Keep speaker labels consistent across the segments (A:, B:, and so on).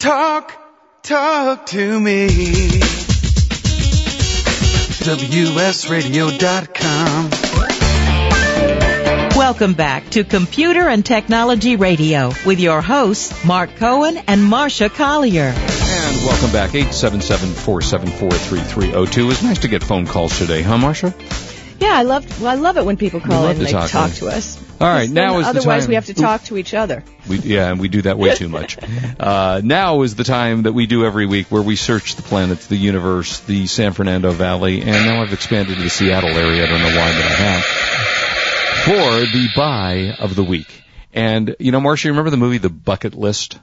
A: Talk, talk to me. WSRadio.com.
B: Welcome back to Computer and Technology Radio with your hosts, Mark Cohen and Marsha Collier.
C: And welcome back. 877-474-3302. It's nice to get phone calls today, huh, Marsha?
D: Yeah, I love well, I love it when people call in and they
C: talk
D: talk,
C: to
D: to us.
C: All right, now is the
D: otherwise we have to talk to each other.
C: We, yeah, and we do that way too much. Uh, now is the time that we do every week where we search the planets, the universe, the San Fernando Valley, and now I've expanded to the Seattle area. I don't know why, but I have. For the buy of the week. And, you know, Marsha, you remember the movie The Bucket List?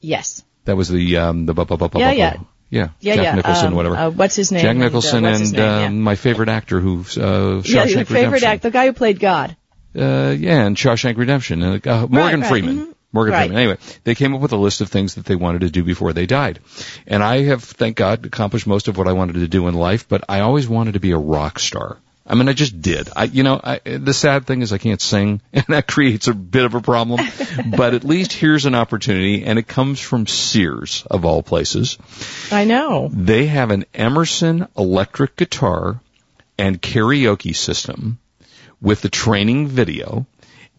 D: Yes.
C: That was the, um, the, bu- bu- bu- bu-
D: Yeah,
C: bu-
D: yeah.
C: Yeah,
D: Yeah,
C: Jack
D: yeah.
C: Nicholson,
D: um,
C: whatever.
D: Uh, what's his name?
C: Jack
D: And, uh,
C: Nicholson and
D: name?
C: um, my favorite actor who's uh, Shawshank
D: yeah, your favorite actor, the guy who played God.
C: Uh, yeah, and Shawshank Redemption. Uh, uh, Morgan
D: right,
C: Freeman.
D: mhm.
C: Morgan
D: Right.
C: Freeman. Anyway, they came up with a list of things that they wanted to do before they died. And I have, thank God, accomplished most of what I wanted to do in life, but I always wanted to be a rock star. I mean, I just did. I, you know, I, the sad thing is I can't sing, and that creates a bit of a problem. but at least here's an opportunity, and it comes from Sears, of all places.
D: I know.
C: They have an Emerson electric guitar and karaoke system with the training video.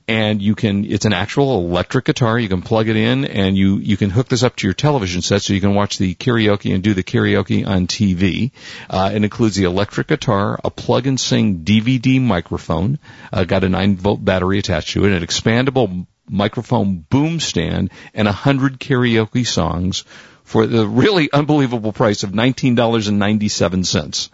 C: And you can, it's an actual electric guitar. You can plug it in and you, you can hook this up to your television set so you can watch the karaoke and do the karaoke on TV. Uh, it includes the electric guitar, a plug and sing DVD microphone, uh, got a 9 volt battery attached to it, an expandable microphone boom stand, and a hundred karaoke songs for the really unbelievable price of $19.97.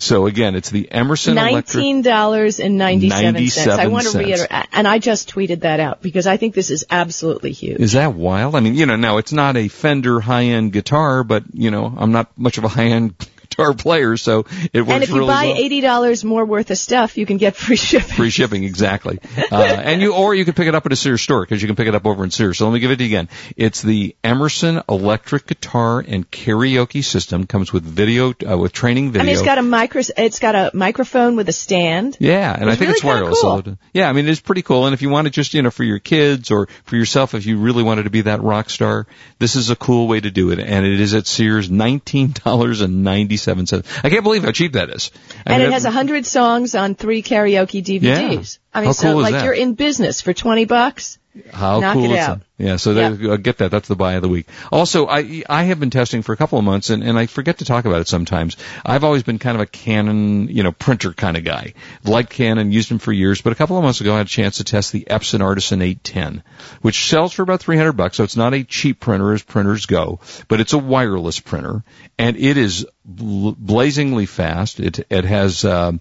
C: So again, it's the Emerson Electric.
D: Nineteen dollars and ninety-seven cents. I want to reiterate, and I just tweeted that out because I think this is absolutely huge.
C: Is that wild? I mean, you know, now it's not a Fender high-end guitar, but you know, I'm not much of a high-end guitar player, so it works
D: and if you
C: really
D: buy
C: well.
D: eighty dollars more worth of stuff, you can get free shipping.
C: Free shipping, exactly. Uh, and you, or you can pick it up at a Sears store because you can pick it up over in Sears. So let me give it to you again. It's the Emerson electric guitar and karaoke system. Comes with video, uh, with training video.
D: I mean, it's got a micro. It's got a microphone with a stand.
C: Yeah, and I think it's
D: really kinda
C: wireless.
D: cool.
C: so- Yeah, I mean it's pretty cool. And if you want to just you know for your kids or for yourself, if you really wanted to be that rock star, this is a cool way to do it. And it is at Sears, nineteen dollars and ninety seven cents. I can't believe how cheap that is. I
D: and
C: mean,
D: it has a hundred songs on three karaoke DVDs. I mean,
C: How
D: so
C: cool
D: like
C: that?
D: you're in business for twenty bucks.
C: How
D: Knock
C: cool
D: it
C: is
D: out.
C: that? Yeah, so there, uh, get that. That's the buy of the week. Also, I I have been testing for a couple of months, and, and I forget to talk about it sometimes. I've always been kind of a Canon, you know, printer kind of guy. Liked Canon, used them for years, but a couple of months ago, I had a chance to test the Epson Artisan 810, which sells for about 300 bucks. So it's not a cheap printer as printers go, but it's a wireless printer, and it is bl- blazingly fast. It it has. Uh,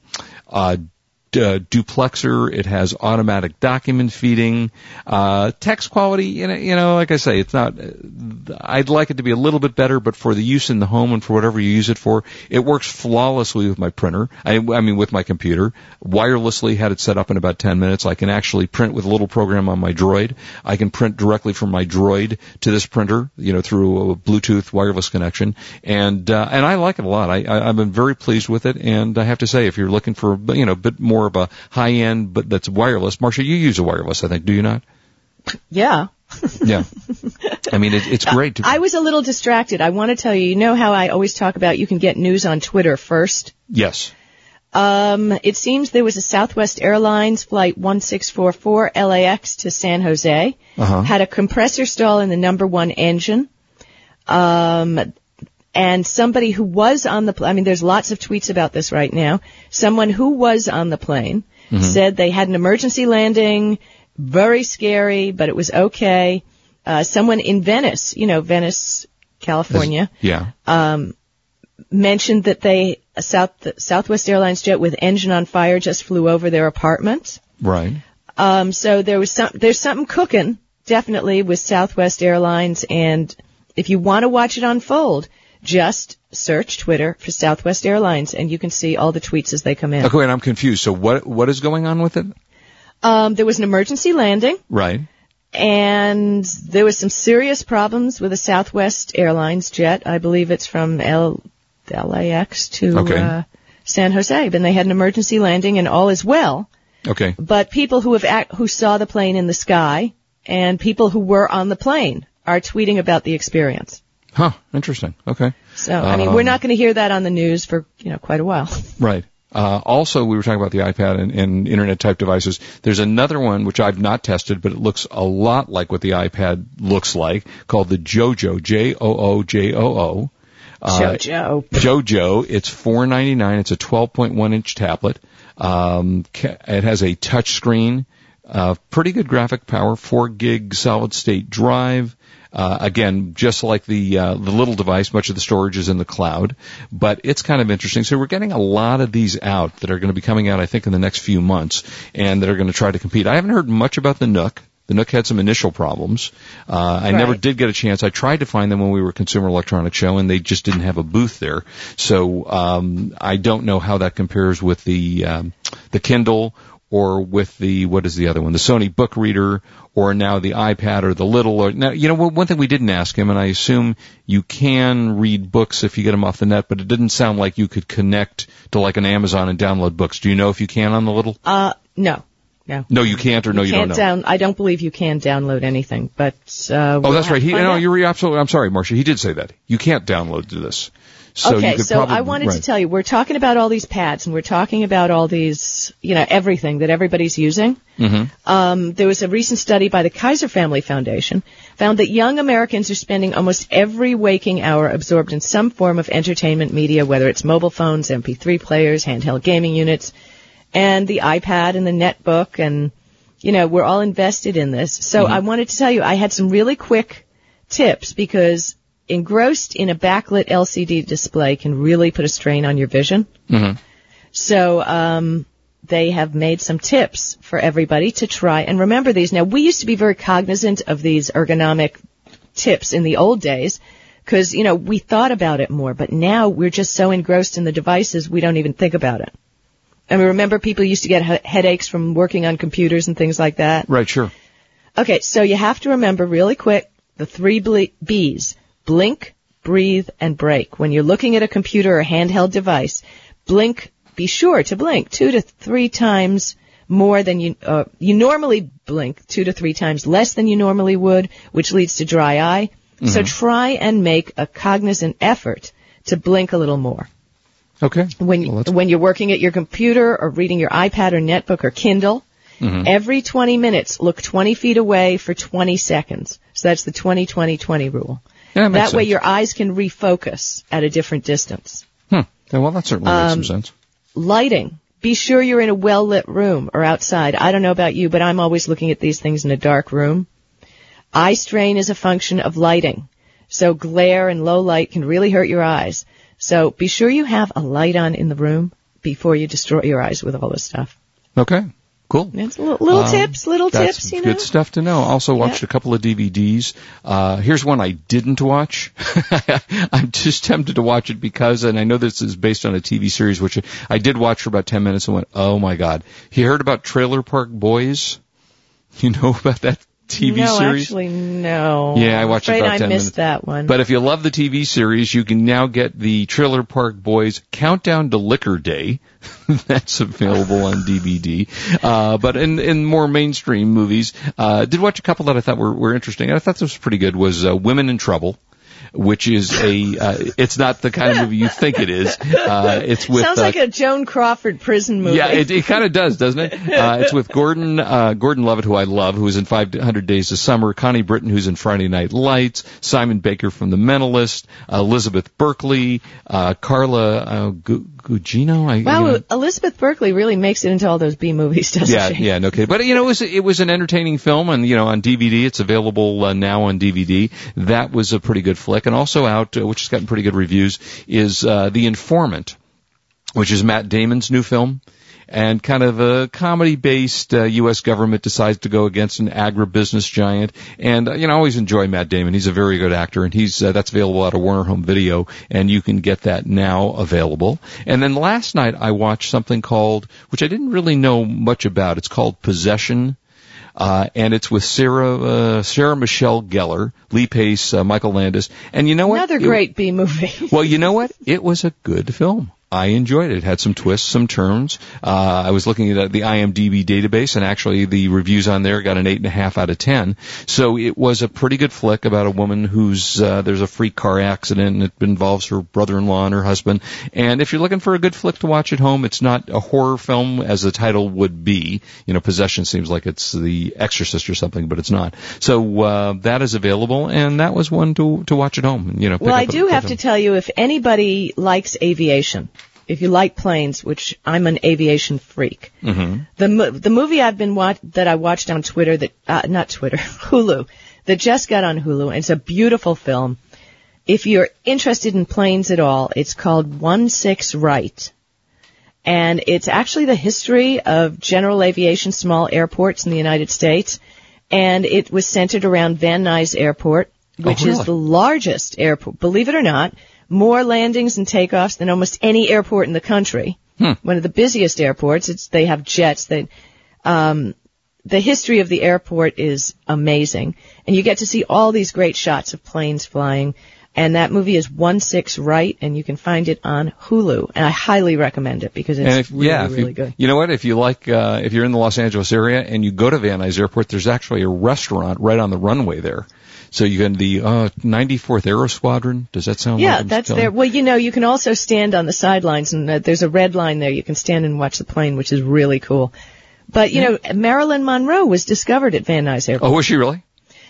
C: d- uh, duplexer. It has automatic document feeding. Uh, text quality, you know, you know, like I say, it's not. I'd like it to be a little bit better, but for the use in the home and for whatever you use it for, it works flawlessly with my printer. I, I mean, with my computer. Wirelessly, had it set up in about 10 minutes. I can actually print with a little program on my Droid. I can print directly from my Droid to this printer, you know, through a Bluetooth wireless connection, and uh, and I like it a lot. I, I I've been very pleased with it, and I have to say, if you're looking for you know a bit more of a high end, but that's wireless, Marsha, you use a wireless, I think, do you not?
D: Yeah.
C: Yeah. I mean, it, it's great. To,
D: I was a little distracted. I want to tell you, you know how I always talk about you can get news on Twitter first?
C: yes.
D: Um, it seems there was a Southwest Airlines flight 1644 LAX to San Jose.
C: Uh-huh.
D: Had a compressor stall in the number one engine. Um, and somebody who was on the, pl- I mean, there's lots of tweets about this right now. Someone who was on the plane said they had an emergency landing, very scary, but it was okay. Uh, someone in Venice, you know, Venice, California,
C: Yeah.
D: mentioned that they a South Southwest Airlines jet with engine on fire just flew over their apartment.
C: Right.
D: Um, so there was some there's something cooking definitely with Southwest Airlines, and if you want to watch it unfold, just search Twitter for Southwest Airlines, and you can see all the tweets as they come in.
C: Okay, and I'm confused. So what what is going on with it?
D: Um, there was an emergency landing.
C: Right.
D: and there was some serious problems with a Southwest Airlines jet. I believe it's from L- LAX to
C: Okay.
D: uh, San Jose, and they had an emergency landing, and all is well.
C: Okay.
D: But people who have act- who saw the plane in the sky and people who were on the plane are tweeting about the experience.
C: Huh. Interesting. Okay.
D: So, I mean, we're
C: Um,
D: not going to hear that on the news for, you know, quite a while.
C: Right. Uh, also, we were talking about the iPad and, and internet type devices. There's another one which I've not tested, but it looks a lot like what the iPad looks like, called the JooJoo, J-O-O-J-O-O. Uh,
D: JooJoo.
C: JooJoo. It's four ninety nine. It's a twelve point one inch tablet. Um, it has a touch screen, uh, pretty good graphic power, four gig solid state drive. Uh, again, just like the uh, the little device, much of the storage is in the cloud, but it's kind of interesting. So we're getting a lot of these out that are going to be coming out, I think, in the next few months, and that are going to try to compete. I haven't heard much about the Nook. The Nook had some initial problems. Uh, I never did get a chance. I tried to find them when we were Consumer Electronics Show, and they just didn't have a booth there. So um, I don't know how that compares with the um, the Kindle or with the what is the other one, the Sony Book Reader, or now the iPad or the little. Or now, you know, one one thing we didn't ask him, and I assume you can read books if you get them off the net, but it didn't sound like you could connect to like an Amazon and download books. Do you know if you can on the little?
D: Uh, no. No.
C: No, you can't, or no, you,
D: can't
C: don't know.
D: down. I don't believe you can download anything, but uh,
C: Oh, that's right. He, no, you're absolutely. I'm sorry, Marsha. He did say that. You can't download this. So
D: okay, so
C: probably,
D: I wanted to tell you, we're talking about all these pads, and we're talking about all these, you know, everything that everybody's using.
C: Mm-hmm.
D: Um, there was a recent study by the Kaiser Family Foundation found that young Americans are spending almost every waking hour absorbed in some form of entertainment media, whether it's mobile phones, MP3 players, handheld gaming units, and the iPad and the netbook, and you know, we're all invested in this. So
C: Mm-hmm.
D: I wanted to tell you, I had some really quick tips because engrossed in a backlit LCD display can really put a strain on your vision.
C: Mhm.
D: So um, they have made some tips for everybody to try and remember these. Now we used to be very cognizant of these ergonomic tips in the old days because you know we thought about it more, but now we're just so engrossed in the devices we don't even think about it. And remember, people used to get he- headaches from working on computers and things like that.
C: Right, sure.
D: Okay, so you have to remember really quick the three ble- B's. Blink, breathe, and break. When you're looking at a computer or handheld device, blink, be sure to blink two to three times more than you, uh, you normally blink two to three times less than you normally would, which leads to dry eye. So try and make a cognizant effort to blink a little more
C: Okay.
D: when
C: Well,
D: when you're working at your computer or reading your iPad or netbook or Kindle,
C: Mm-hmm.
D: every 20 minutes look 20 feet away for 20 seconds. So that's the 20-20-20 rule.
C: Yeah, that
D: that way your eyes can refocus at a different distance.
C: Hmm. Yeah, well, that certainly makes
D: Um,
C: some sense.
D: Lighting. Be sure you're in a well-lit room or outside. I don't know about you, but I'm always looking at these things in a dark room. Eye strain is a function of lighting. So glare and low light can really hurt your eyes. So be sure you have a light on in the room before you destroy your eyes with all this stuff.
C: Okay. Cool.
D: It's little, little
C: Um,
D: tips, little tips, you know.
C: good stuff to know. Also watched a couple of DVDs. Uh, here's one I didn't watch. I'm just tempted to watch it because, and I know this is based on a TV series, which I did watch for about 10 minutes and went, oh my god. He heard about Trailer Park Boys? You know about that TV
D: no,
C: series?
D: actually, no.
C: Yeah, I watched it
D: Afraid
C: about
D: I
C: 10
D: missed
C: minutes.
D: that one.
C: But if you love the TV series, you can now get the Trailer Park Boys Countdown to Liquor Day. That's available on DVD. Uh, but in, in more mainstream movies, uh, did watch a couple that I thought were, were interesting. I thought this was pretty good. Was uh, Women in Trouble, which is a uh, it's not the kind of movie you think it is. Uh, it's with
D: Sounds
C: uh,
D: like a Joan Crawford prison movie.
C: yeah, it, it kind of does, doesn't it? Uh, it's with Gordon uh, Gordon Levitt, who I love, who is in 500 Days of Summer, Connie Britton, who's in Friday Night Lights, Simon Baker from The Mentalist, uh, Elizabeth Berkley, uh, Carla uh, Gu- Gugino. I,
D: Wow,
C: you know-
D: Elizabeth Berkley really makes it into all those B movies, doesn't
C: yeah,
D: she?
C: yeah, no kidding. But you know, it was it was an entertaining film, and you know, on DVD, it's available uh, now on DVD. That was a pretty good flick, and also out, uh, which has gotten pretty good reviews, is uh, The Informant, which is Matt Damon's new film. And kind of a comedy-based uh, U.S. government decides to go against an agribusiness giant. And uh, you know, I always enjoy Matt Damon. He's a very good actor, and he's uh, that's available out of Warner Home Video, and you can get that now available. And then last night I watched something called, which I didn't really know much about. It's called Possession. Uh, and it's with Sarah, uh, Sarah Michelle Gellar, Lee Pace, uh, Michael Landis. And you know what?
D: Another
C: It-
D: great B movie.
C: well, you know what? It was a good film. I enjoyed it. It had some twists, some turns. Uh, I was looking at the IMDb database, and actually the reviews on there got an eight and a half out of ten. So it was a pretty good flick about a woman who's uh, there's a freak car accident, and it involves her brother-in-law and her husband. And if you're looking for a good flick to watch at home, it's not a horror film as the title would be. You know, Possession seems like it's The Exorcist or something, but it's not. So uh, that is available, and that was one to to watch at home. You know,
D: well, I do have to tell you, if anybody likes aviation if you like planes, which I'm an aviation freak,
C: mm-hmm.
D: the the movie I've been watch that I watched on Twitter that uh, not Twitter Hulu that just got on Hulu. And it's a beautiful film. If you're interested in planes at all, it's called One Six Right, and it's actually the history of general aviation, small airports in the United States, and it was centered around Van Nuys Airport, which
C: oh, really?
D: is the largest airport. Believe it or not more landings and takeoffs than almost any airport in the country.
C: Hmm.
D: One of the busiest airports. It's they have jets. They, um, the history of the airport is amazing, and you get to see all these great shots of planes flying. And that movie is One Six Right, and you can find it on Hulu. And I highly recommend it because it's
C: if,
D: really,
C: yeah,
D: really
C: you,
D: good.
C: You know what? If you like, uh, if you're in the Los Angeles area and you go to Van Nuys Airport, there's actually a restaurant right on the runway there. So you can the uh, 94th Aero Squadron. Does that sound?
D: Like Yeah,
C: like
D: that's there. Well, you know, you can also stand on the sidelines, and uh, there's a red line there. You can stand and watch the plane, which is really cool. But you know, Marilyn Monroe was discovered at Van Nuys Airport.
C: Oh, was she really?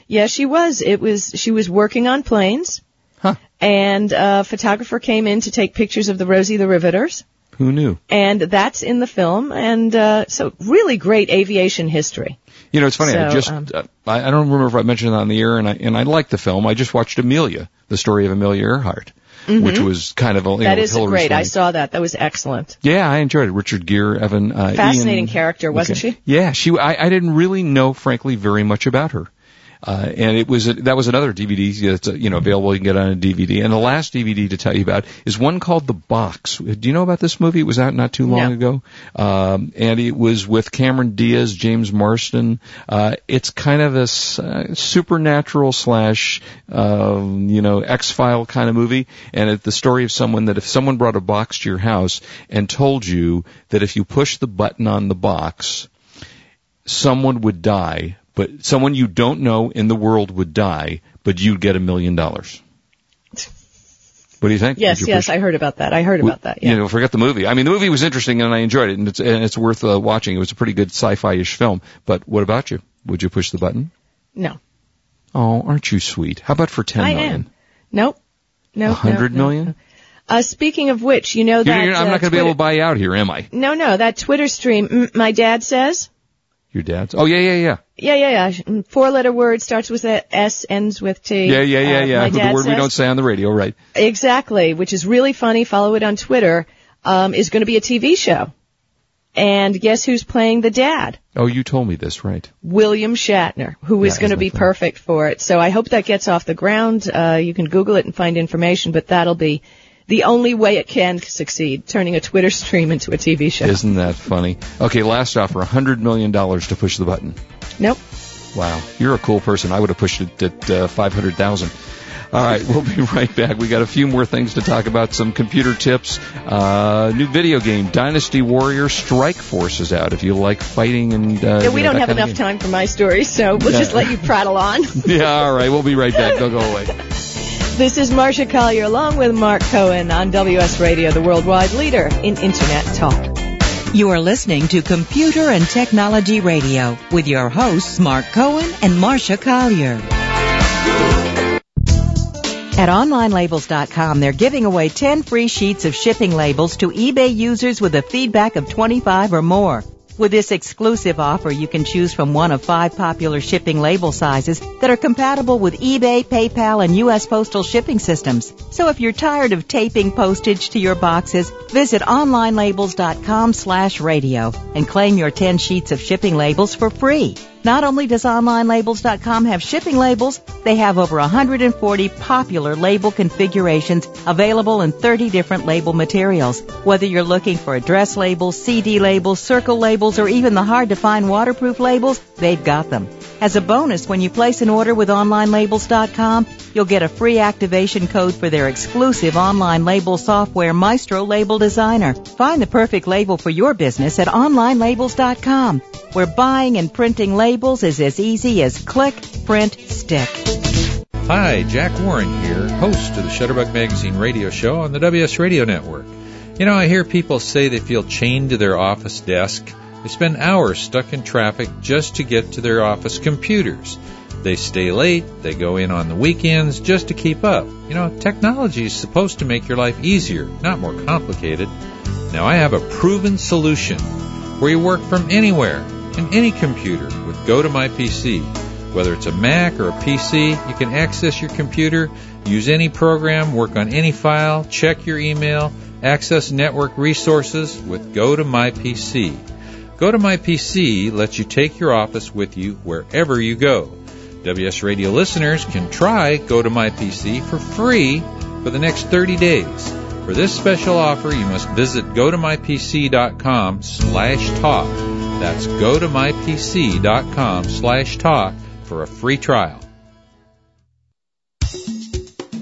D: Yeah, she was. It was she was working on planes.
C: Huh.
D: And a photographer came in to take pictures of the Rosie the Riveters.
C: Who knew?
D: And that's in the film, and uh, so really great aviation history.
C: You know, it's funny. I just
D: um,
C: uh, I, I don't remember if I mentioned it on the air, and I and I liked the film. I just watched Amelia, the story of Amelia Earhart, which was kind of a you
D: Mm-hmm. That
C: know,
D: is great. I saw that. That was excellent.
C: Yeah, I enjoyed it. Richard Gere, Evan, uh,
D: Fascinating
C: Ian-
D: character, wasn't
C: Okay.
D: she?
C: Yeah, she. I, I didn't really know, frankly, very much about her. Uh, and it was a, that was another DVD that's uh, you know available. You can get on a DVD. And the last DVD to tell you about is one called The Box. Do you know about this movie? It was out not too long
D: No.
C: ago, um, and it was with Cameron Diaz, James Marsden. Uh, it's kind of this uh, supernatural slash um, you know X File kind of movie, and it's the story of someone that if someone brought a box to your house and told you that if you push the button on the box, someone would die, but someone you don't know in the world would die, but you'd get a million dollars. What do you think?
D: Yes,
C: you
D: yes, I heard about that. I heard about that. Yeah.
C: You know, forget the movie. I mean, the movie was interesting and I enjoyed it, and it's and it's worth uh, watching. It was a pretty good sci-fi-ish film. But what about you? Would you push the button?
D: no,
C: Oh, aren't you sweet? How about for ten
D: I
C: million?
D: am. Nope. No.
C: A hundred
D: no, no,
C: million?
D: no. Uh, speaking of which, you know
C: You're-
D: that
C: you're- I'm
D: uh,
C: not going to be able to buy you out here, am I?
D: No, no, that Twitter stream. mm, My dad says.
C: Your dad's? Oh yeah, yeah, yeah,
D: Yeah, yeah, yeah. Mm, Four-letter word starts with a S, ends with T.
C: yeah, yeah, yeah,
D: Uh,
C: yeah.
D: My
C: the word we don't say on the radio, right?
D: Exactly, which is really funny. Follow it on Twitter. Um, is going to be a TV show. And guess who's playing the dad?
C: Oh, you told me this, right?
D: William Shatner, who is
C: Yeah,
D: going to be
C: funny?
D: perfect for it. So I hope that gets off the ground. Uh, you can Google it and find information, but that'll be the only way it can succeed, turning a Twitter stream into a TV show.
C: Isn't that funny? Okay, last offer, a hundred million dollars to push the button.
D: nope.
C: Wow, you're a cool person. I would have pushed it at uh, five hundred thousand. All right, we'll be right back. We got a few more things to talk about. Some computer tips. Uh, new video game, Dynasty Warrior Strike Force is out. If you like fighting and uh,
D: Yeah, we don't have enough time for my story, so we'll just let you prattle on.
C: Yeah, all right. We'll be right back. Don't go away.
D: This is Marsha Collier along with Mark Cohen on WS Radio, the worldwide leader in Internet talk.
B: You are listening to Computer and Technology Radio with your hosts Mark Cohen and Marsha Collier. At OnlineLabels.com, they're giving away 10 free sheets of shipping labels to eBay users with a feedback of 25 or more. With this exclusive offer, you can choose from one of five popular shipping label sizes that are compatible with eBay, PayPal, and U.S. postal shipping systems. So if you're tired of taping postage to your boxes, visit onlinelabels.com slash radio and claim your 10 sheets of shipping labels for free. Not only does OnlineLabels.com have shipping labels, they have over 140 popular label configurations available in 30 different label materials. Whether you're looking for address labels, CD labels, circle labels, or even the hard to find waterproof labels, they've got them. As a bonus, when you place an order with OnlineLabels.com, You'll get a free activation code for their exclusive online label software, Maestro Label Designer. Find the perfect label for your business at onlinelabels.com, where buying and printing labels is as easy as click, print, stick.
E: Hi, Jack Warren here, host of the Shutterbug Magazine radio show on the WS Radio Network. You know, I hear people say they feel chained to their office desk. They spend hours stuck in traffic just to get to their office computers. They stay late, they go in on the weekends just to keep up. You know, technology is supposed to make your life easier, not more complicated. Now I have a proven solution where you work from anywhere, in any computer with GoToMyPC. Whether it's a Mac or a PC, you can access your computer, use any program, work on any file, check your email, access network resources with GoToMyPC. GoToMyPC lets you take your office with you wherever you go. WS Radio listeners can try GoToMyPC for free for the next 30 days. For this special offer, you must visit gotomypc.com slash talk. That's gotomypc.com slash talk for a free trial.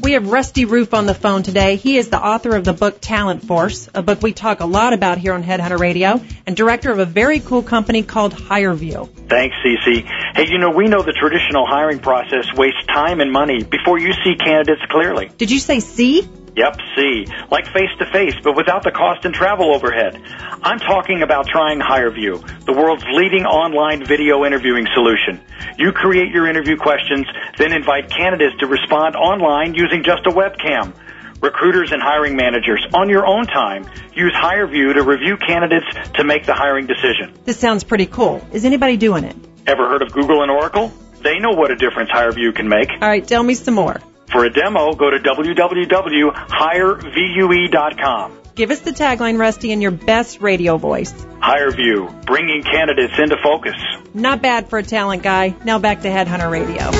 F: We have Rusty Rueff on the phone today. He is the author of the book Talent Force, a book we talk a lot about here on Headhunter Radio, and director of a very cool company called HireVue.
G: Thanks, Cece. Hey, you know, we know the traditional hiring process wastes time and money before you see candidates clearly.
F: Did you say C?
G: Yep, see, like face to face, but without the cost and travel overhead. I'm talking about trying HireVue, the world's leading online video interviewing solution. You create your interview questions, then invite candidates to respond online using just a webcam. Recruiters and hiring managers, on your own time, use HireVue to review candidates to make the hiring decision.
F: This sounds pretty cool. Is anybody doing it?
G: Ever heard of Google and Oracle? They know what a difference HireVue can make.
F: All right, tell me some more.
G: For a demo, go to www.hirevue.com.
F: Give us the tagline, Rusty, in your best radio voice.
G: HireVue, bringing candidates into focus.
F: Not bad for a talent guy. Now back to Headhunter Radio.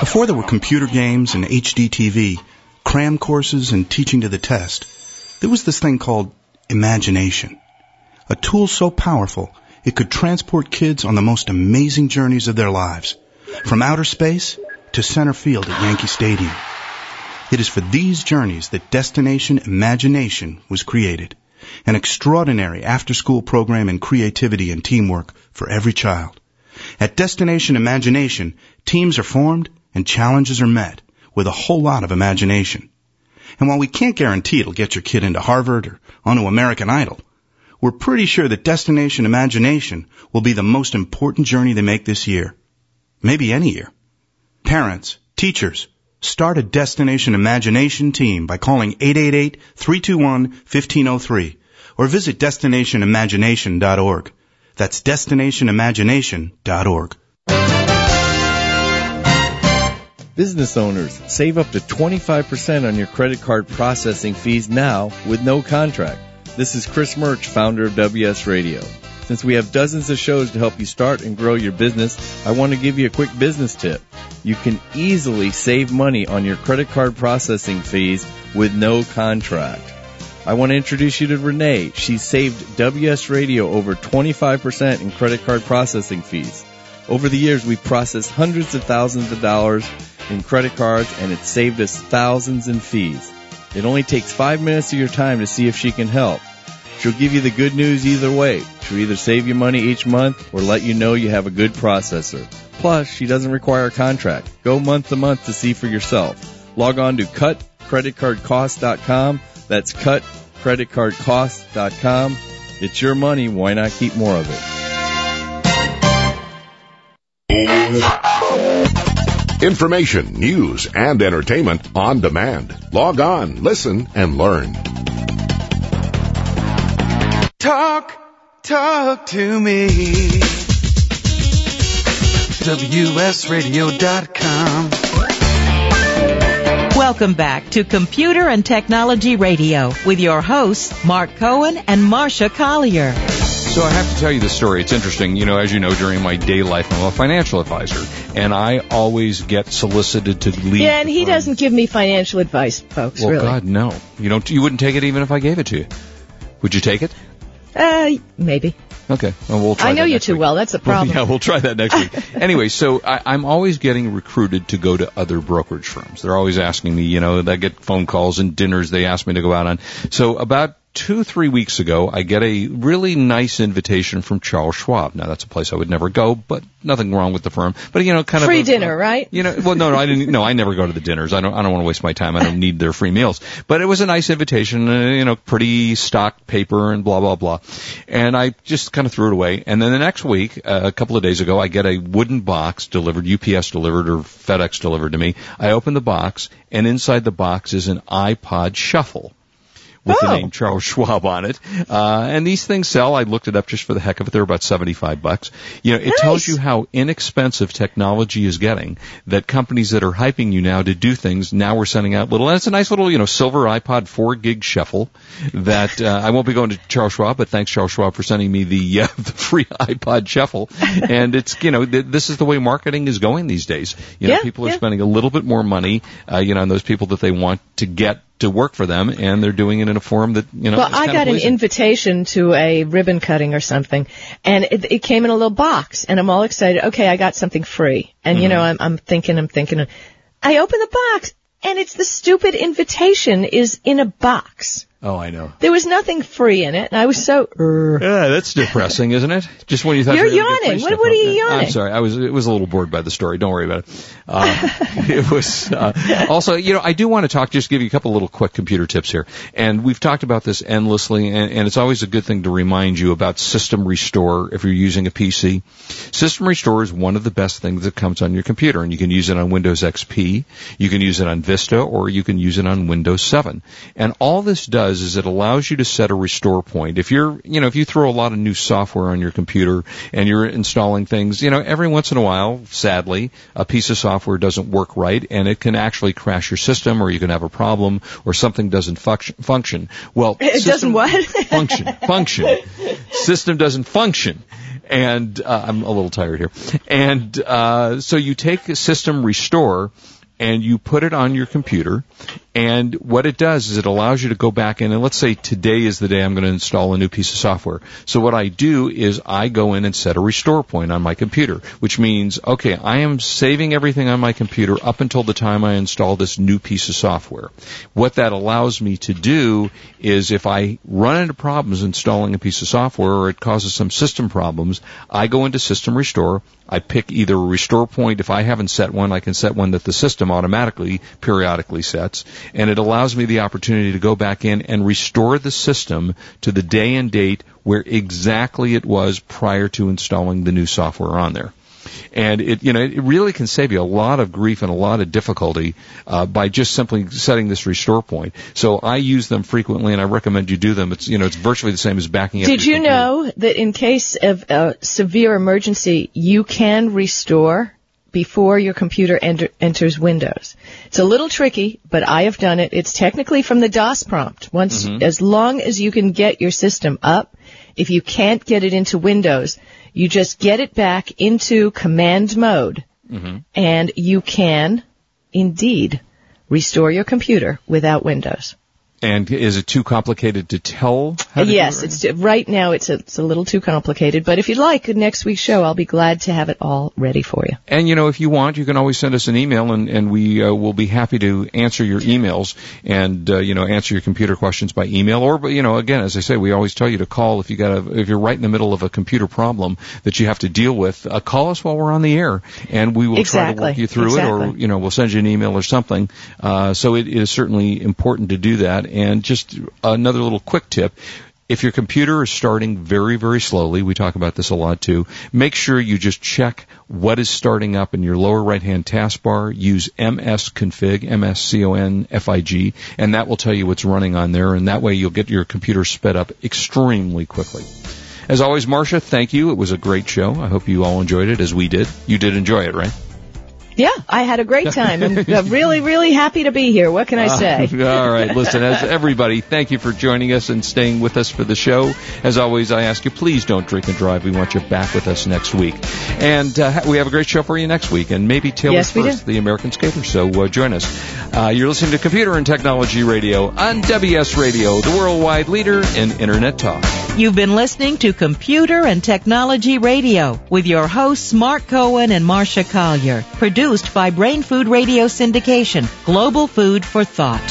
H: Before there were computer games and HD TV, cram courses and teaching to the test, there was this thing called imagination. A tool so powerful it could transport kids on the most amazing journeys of their lives. From outer space to center field at Yankee Stadium. It is for these journeys that Destination Imagination was created. An extraordinary after-school program in creativity and teamwork for every child. At Destination Imagination, teams are formed and challenges are met with a whole lot of imagination. And while we can't guarantee it'll get your kid into Harvard or onto American Idol, we're pretty sure that Destination Imagination will be the most important journey they make this year maybe any year. Parents, teachers, start a Destination Imagination team by calling 888-321-1503 or visit destinationimagination.org. That's destinationimagination.org.
I: Business owners, save up to 25% on your credit card processing fees now with no contract. This is Chris Murch, founder of WS Radio. Since we have dozens of shows to help you start and grow your business, I want to give you a quick business tip. You can easily save money on your credit card processing fees with no contract. I want to introduce you to Renee. She's saved WS Radio over 25% in credit card processing fees. Over the years, we've processed hundreds of thousands of dollars in credit cards and it saved us thousands in fees. It only takes five minutes of your time to see if she can help. She'll give you the good news either way. She'll either save you money each month or let you know you have a good processor. Plus, she doesn't require a contract. Go month to month to see for yourself. Log on to cutcreditcardcost.com. That's cutcreditcardcost.com. It's your money. Why not keep more of it?
J: Information, news, and entertainment on demand. Log on, listen, and learn.
A: Talk, talk to me. WSRadio.com.
B: Welcome back to Computer and Technology Radio with your hosts, Mark Cohen and Marsha Collier.
C: So I have to tell you the story. It's interesting. You know, as you know, during my day life, I'm a financial advisor, and I always get solicited to leave.
D: Yeah, and he
C: firm.
D: doesn't give me financial advice, folks,
C: Well,
D: really.
C: God, no. You don't. You wouldn't take it even if I gave it to you. Would you take it?
D: Uh, maybe.
C: Okay, well, we'll try
D: I know you too
C: week.
D: well. That's a problem.
C: yeah, we'll try that next week. anyway, so I, I'm always getting recruited to go to other brokerage firms. They're always asking me, you know, they get phone calls and dinners they ask me to go out on. So about two, three weeks ago, I get a really nice invitation from Charles Schwab. Now that's a place I would never go, but nothing wrong with the firm. But you know, kind
D: Free
C: of a,
D: dinner, right?
C: You know, well, no, no, I didn't. No, I never go to the dinners. I don't. I don't want to waste my time. I don't need their free meals. But it was a nice invitation. Uh, you know, pretty stock paper and blah blah blah. And I just kind of threw it away. And then the next week, uh, a couple of days ago, I get a wooden box delivered, UPS delivered or FedEx delivered to me. I open the box, and inside the box is an iPod Shuffle with
D: Oh.
C: the name Charles Schwab on it. Uh, and these things sell. I looked it up just for the heck of it. They're about 75 bucks. You know, it tells you how inexpensive technology is getting that companies that are hyping you now to do things, now we're sending out little, and it's a nice little, you know, silver iPod 4 gig shuffle that, uh, I won't be going to Charles Schwab, but thanks Charles Schwab for sending me the, uh, the free iPod shuffle. and it's, you know, th- this is the way marketing is going these days. You know,
D: Yeah,
C: people are
D: yeah.
C: spending a little bit more money, uh, you know, on those people that they want to get to work for them, and they're doing it in a form that you know.
D: Well, I got an invitation to a ribbon cutting or something, and it, it came in a little box, and I'm all excited. Okay, I got something free, and
C: Mm-hmm.
D: you know, I'm, I'm thinking, I'm thinking. I open the box, and it's the stupid invitation is in a box.
C: Oh, I know.
D: There was nothing free in it, and I was so. "Urgh."
C: Yeah, that's depressing, isn't it? Just when you thought
D: You're
C: you
D: yawning. What- what are you yawning?
C: I'm sorry. I was it was a little bored by the story. Don't worry about it. Uh, it was uh, also, you know, I do want to talk. Just give you a couple little quick computer tips here, and we've talked about this endlessly, and, and it's always a good thing to remind you about System Restore if you're using a PC. System Restore is one of the best things that comes on your computer, and you can use it on Windows XP, you can use it on Vista, or you can use it on Windows 7. And all this does is it allows you to set a restore point. If you're, you know, if you throw a lot of new software on your computer and you're installing things, you know, every once in a while, sadly, a piece of software doesn't work right and it can actually crash your system or you can have a problem or something doesn't function. function. Well,
D: It doesn't what?
C: function. Function. System doesn't function. And uh, I'm a little tired here. And uh, so you take a System Restore and you put it on your computer. And what it does is it allows you to go back in and let's say today is the day I'm going to install a new piece of software. So what I do is I go in and set a restore point on my computer, which means, okay, I am saving everything on my computer up until the time I install this new piece of software. What that allows me to do is if I run into problems installing a piece of software or it causes some system problems, I go into System Restore. I pick either a restore point. If I haven't set one, I can set one that the system automatically periodically sets. And it allows me the opportunity to go back in and restore the system to the day and date where exactly it was prior to installing the new software on there. And it, you know, it really can save you a lot of grief and a lot of difficulty uh, by just simply setting this restore point. So I use them frequently, and I recommend you do them. It's, you know, it's virtually the same as backing up.
D: Did you
C: computer.
D: know that in case of a severe emergency, you can restore before your computer enter, enters Windows? It's a little tricky, but I have done it. It's technically from the DOS prompt. Once, mm-hmm. as long as you can get your system up, if you can't get it into Windows, you just get it back into command mode, mm-hmm. and you can, indeed, restore your computer without Windows.
C: And is it too complicated to tell? How to
D: yes,
C: it?
D: it's right now. It's a, it's a little too complicated, but if you'd like next week's show, I'll be glad to have it all ready for you.
C: And you know, if you want, you can always send us an email, and, and we uh, will be happy to answer your emails and uh, you know answer your computer questions by email. Or, but you know, again, as I say, we always tell you to call if you got a, if you're right in the middle of a computer problem that you have to deal with. Uh, call us while we're on the air, and we will try to
D: Exactly.
C: work you through it, or you know, we'll send you an email or something. Uh, so it is certainly important to do that. And just another little quick tip. If your computer is starting very, very slowly, we talk about this a lot too, make sure you just check what is starting up in your lower right hand taskbar. Use msconfig, M-S-C-O-N-F-I-G, and that will tell you what's running on there, and that way you'll get your computer sped up extremely quickly. As always, Marsha, thank you. It was a great show. I hope you all enjoyed it as we did. You did enjoy it, right?
D: Yeah, I had a great time. I'm uh, really, really happy to be here. What can I say?
C: All right, listen, as everybody, thank you for joining us and staying with us for the show. As always, I ask you, please don't drink and drive. We want you back with us next week. And uh, we have a great show for you next week, and maybe Taylor
D: Yes, do.
C: First, the American Skater. So uh, join us. Uh, you're listening to Computer and Technology Radio on WS Radio, the worldwide leader in Internet talk.
B: You've been listening to Computer and Technology Radio with your hosts Mark Cohen and Marsha Collier. Produced by Brain Food Radio Syndication, global food for thought.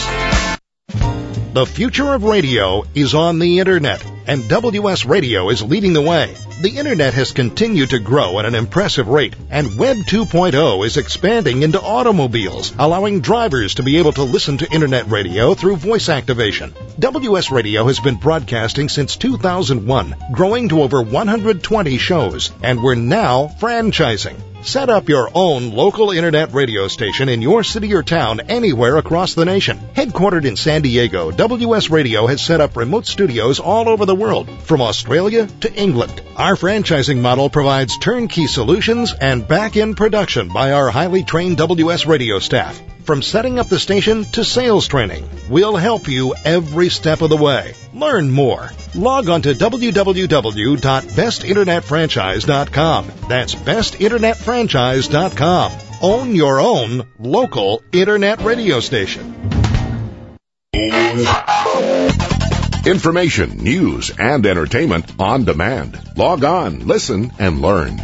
K: The future of radio is on the internet, and WS Radio is leading the way. The internet has continued to grow at an impressive rate, and Web 2.0 is expanding into automobiles, allowing drivers to be able to listen to internet radio through voice activation. WS Radio has been broadcasting since 2001, growing to over 120 shows, and we're now franchising. Set up your own local internet radio station in your city or town anywhere across the nation. Headquartered in San Diego, WS Radio has set up remote studios all over the world, from Australia to England. Our franchising model provides turnkey solutions and back-end production by our highly trained WS Radio staff. From setting up the station to sales training, we'll help you every step of the way. Learn more. Log on to www.bestinternetfranchise.com. That's bestinternetfranchise.com. Own your own local internet radio station.
J: Information, news, and entertainment on demand. Log on, listen, and learn.